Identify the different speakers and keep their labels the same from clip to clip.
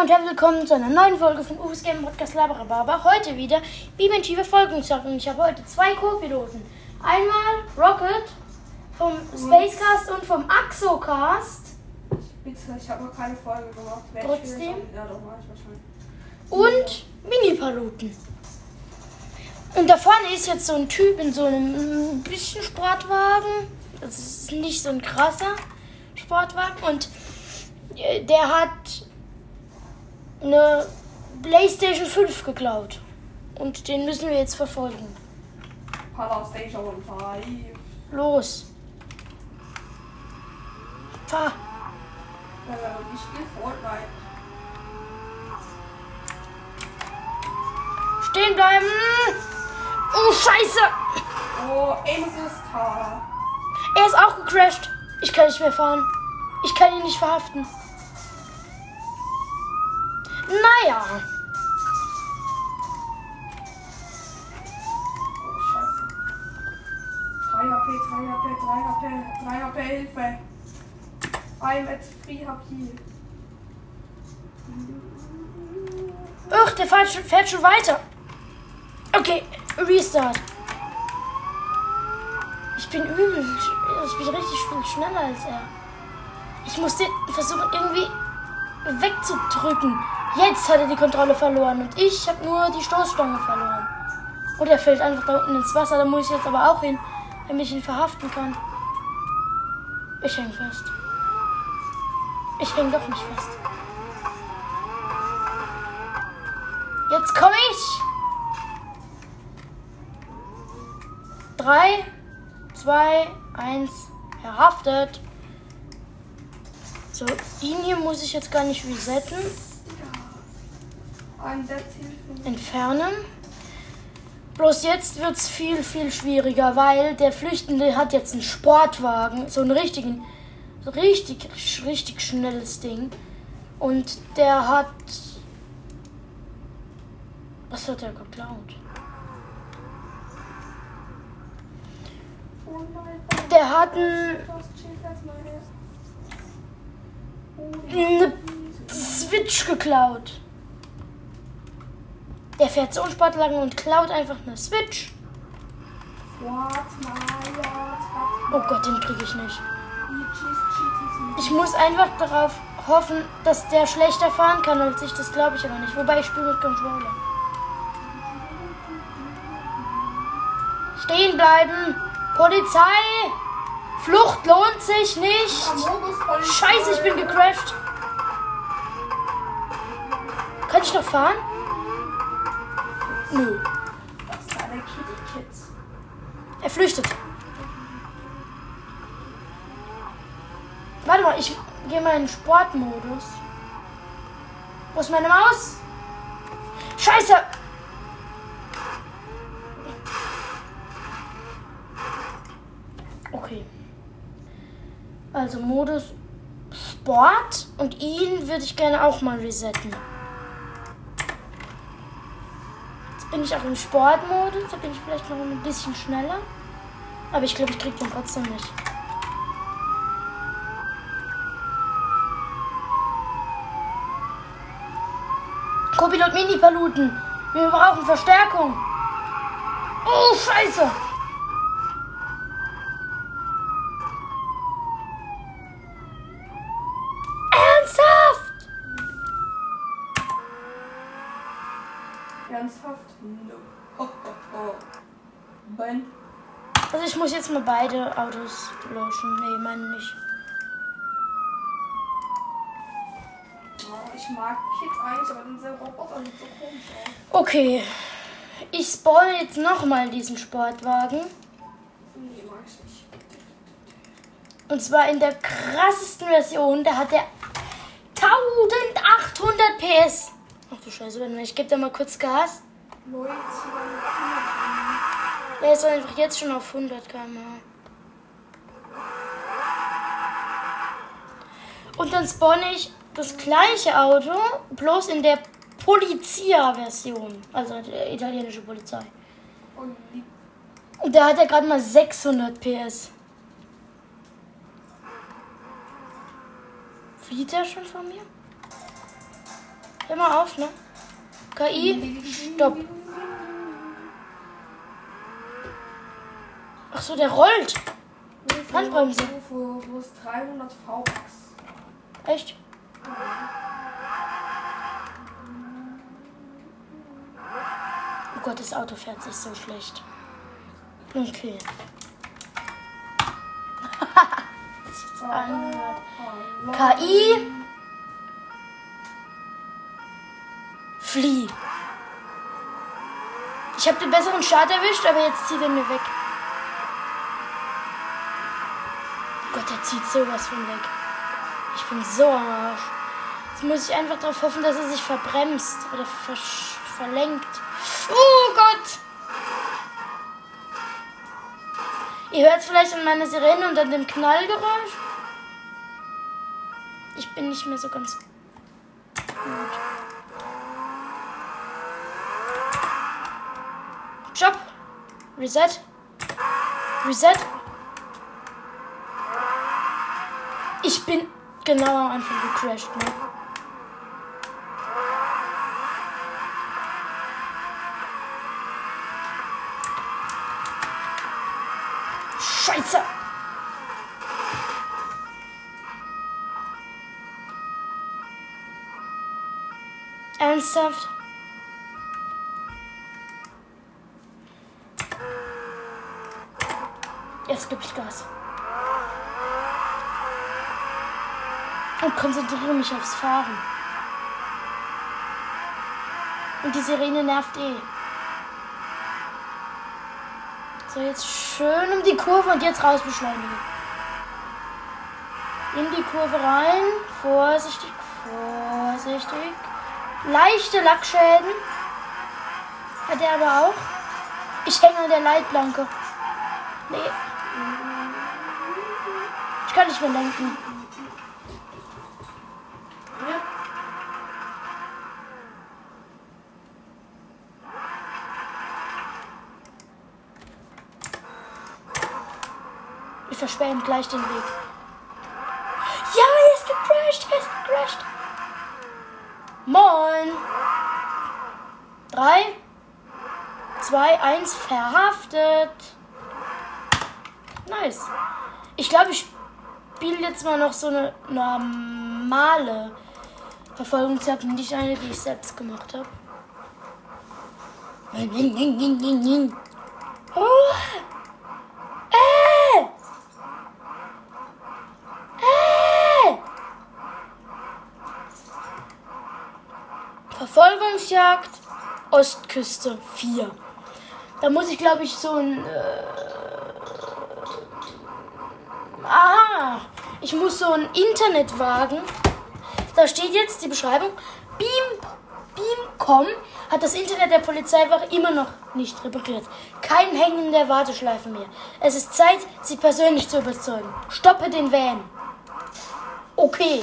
Speaker 1: und herzlich willkommen zu einer neuen Folge von Ufes Game Podcast Laberababa. Heute wieder Verfolgungsjagd und ich habe heute zwei Co-Piloten. Einmal Rocket vom Spacecast und vom Axocast
Speaker 2: Bitte, ich habe noch keine Folge gemacht. Wer
Speaker 1: Trotzdem?
Speaker 2: Ja, doch, mach ich wahrscheinlich.
Speaker 1: und Mini-Paluten. Und da vorne ist jetzt so ein Typ in so einem mm, bisschen Sportwagen. Das ist nicht so ein krasser Sportwagen. Und äh, der hat eine PlayStation 5 geklaut. Und den müssen wir jetzt verfolgen.
Speaker 2: Station 5.
Speaker 1: Los. Fahr.
Speaker 2: Äh, ich spiele Fortnite.
Speaker 1: Stehen bleiben. Oh, Scheiße.
Speaker 2: Oh, Aim Assist. Ha.
Speaker 1: Er ist auch gecrashed. Ich kann nicht mehr fahren. Ich kann ihn nicht verhaften. Naja.
Speaker 2: Oh, scheiße. 3 HP, 3 HP, 3 HP, 3 HP, Hilfe. I'm at 3 HP.
Speaker 1: Ach, der fährt schon, fährt schon weiter. Okay, Restart. Ich bin übel. Ich bin richtig viel schneller als er. Ich muss den versuchen irgendwie wegzudrücken. Jetzt hat er die Kontrolle verloren und ich habe nur die Stoßstange verloren. Und er fällt einfach da unten ins Wasser. Da muss ich jetzt aber auch hin, damit ich ihn verhaften kann. Ich häng fest. Ich häng doch nicht fest. Jetzt komme ich. Drei, zwei, eins, verhaftet. So, ihn hier muss ich jetzt gar nicht resetten. Entfernen. Bloß jetzt wird es viel, viel schwieriger, weil der Flüchtende hat jetzt einen Sportwagen, so einen richtigen, richtig, richtig schnelles Ding. Und der hat. Was hat er geklaut? Der hat einen, eine Switch geklaut. Der fährt so Sportwagen und klaut einfach eine Switch. Oh Gott, den kriege ich nicht. Ich muss einfach darauf hoffen, dass der schlechter fahren kann als ich. Das glaube ich aber nicht. Wobei ich spiele mit Controller. Stehen bleiben! Polizei! Flucht lohnt sich nicht! Scheiße, ich bin gecrashed! Kann ich noch fahren? Nö.
Speaker 2: Das war der Kitty Kids.
Speaker 1: Er flüchtet. Warte mal, ich gehe mal in Sportmodus. Wo ist meine Maus? Scheiße! Okay. Also Modus Sport und ihn würde ich gerne auch mal resetten. Jetzt bin ich auch im Sportmodus, da bin ich vielleicht noch ein bisschen schneller. Aber ich glaube, ich krieg den trotzdem nicht. Copilot Mini-Paluten. Wir brauchen Verstärkung. Oh, scheiße. Ernsthaft?
Speaker 2: Ernsthaft? No. Ho, ho, ho. Ben.
Speaker 1: Also ich muss jetzt mal beide Autos löschen. Nee, meine nicht.
Speaker 2: Oh, ich mag Kids eigentlich, aber dieser Roboter sieht so komisch aus.
Speaker 1: Okay. Ich spawne jetzt nochmal diesen Sportwagen.
Speaker 2: Nee, mag ich nicht.
Speaker 1: Und zwar in der krassesten Version. Da hat er 1800 PS. Ach du Scheiße, warte mal, ich gebe da mal kurz Gas. Der ist einfach jetzt schon auf 100 km/h. Und dann spawne ich das gleiche Auto, bloß in der Polizia-Version. Also die italienische Polizei.
Speaker 2: Und
Speaker 1: da hat er gerade mal 600 PS. Flieht er schon von mir? Hör mal auf, ne? KI, stopp. Ach so, der rollt. Handbremse.
Speaker 2: Wo, ist 300 V-Bucks?
Speaker 1: Echt? Oh Gott, das Auto fährt sich so schlecht. Okay. KI. Flieh. Ich habe den besseren Start erwischt, aber jetzt zieht er mir weg. Gott, er zieht sowas von weg. Ich bin so am Arsch. Jetzt muss ich einfach darauf hoffen, dass er sich verbremst oder ver verlenkt. Oh Gott! Ihr hört es vielleicht an meiner Sirene und an dem Knallgeräusch. Ich bin nicht mehr so ganz Reset. Reset. Ich bin genau am Anfang gecrashed, ne? Scheiße! Ernsthaft? Jetzt gebe ich Gas. Und konzentriere mich aufs Fahren. Und die Sirene nervt eh. So, jetzt schön um die Kurve und jetzt raus beschleunigen. In die Kurve rein. Vorsichtig, vorsichtig. Leichte Lackschäden. Hat er aber auch. Ich hänge an der Leitplanke. Nee. Ich kann nicht mehr lenken. Wir versperren gleich den Weg. Ja, er ist gecrashed, er ist gecrashed. Moin. Drei, zwei, eins, verhaftet. Nice. Ich glaube, ich spiele jetzt mal noch so eine normale Verfolgungsjagd, nicht eine, die ich selbst gemacht habe. Oh. Äh. Äh. Verfolgungsjagd Ostküste 4. Da muss ich, glaube ich, so ein. Äh ich muss so ein Internetwagen. Da steht jetzt die Beschreibung. Beam, Beamcom hat das Internet der Polizeiwache immer noch nicht repariert. Kein Hängen der Warteschleife mehr. Es ist Zeit, sie persönlich zu überzeugen. Stoppe den Van. Okay.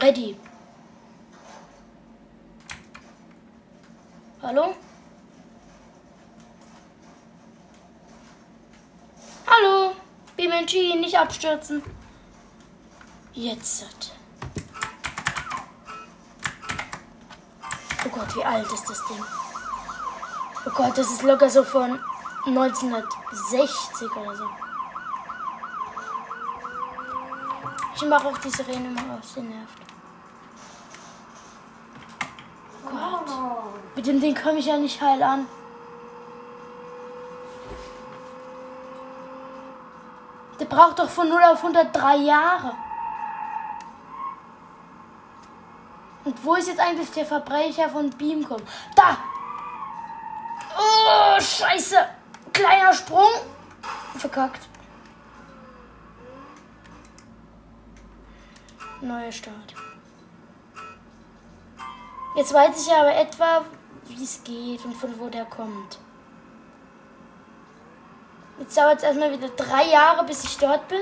Speaker 1: Ready. Nicht abstürzen. Jetzt. Oh Gott, wie alt ist das Ding? Oh Gott, das ist locker so von 1960 oder so. Ich mache auch die Sirene mal aus, sie nervt. Mit dem Ding komme ich ja nicht heil an. Braucht doch von 0 auf 100 drei Jahre. Und wo ist jetzt eigentlich der Verbrecher von Beamcom? Da! Oh, scheiße! Kleiner Sprung. Verkackt. Neuer Start. Jetzt weiß ich aber etwa, wie es geht und von wo der kommt. Jetzt dauert es erstmal wieder drei Jahre, bis ich dort bin.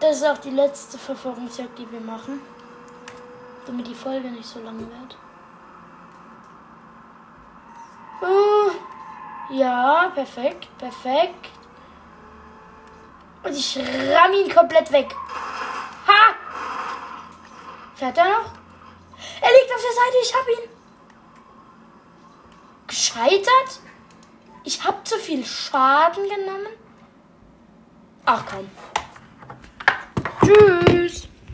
Speaker 1: Das ist auch die letzte Verfolgungsjagd, die wir machen. Damit die Folge nicht so lange wird. Ja, perfekt, perfekt. Und ich ramm ihn komplett weg. Ha! Fährt er noch? Er liegt auf der Seite, ich hab ihn gescheitert? Ich habe zu viel Schaden genommen? Ach komm. Tschüss.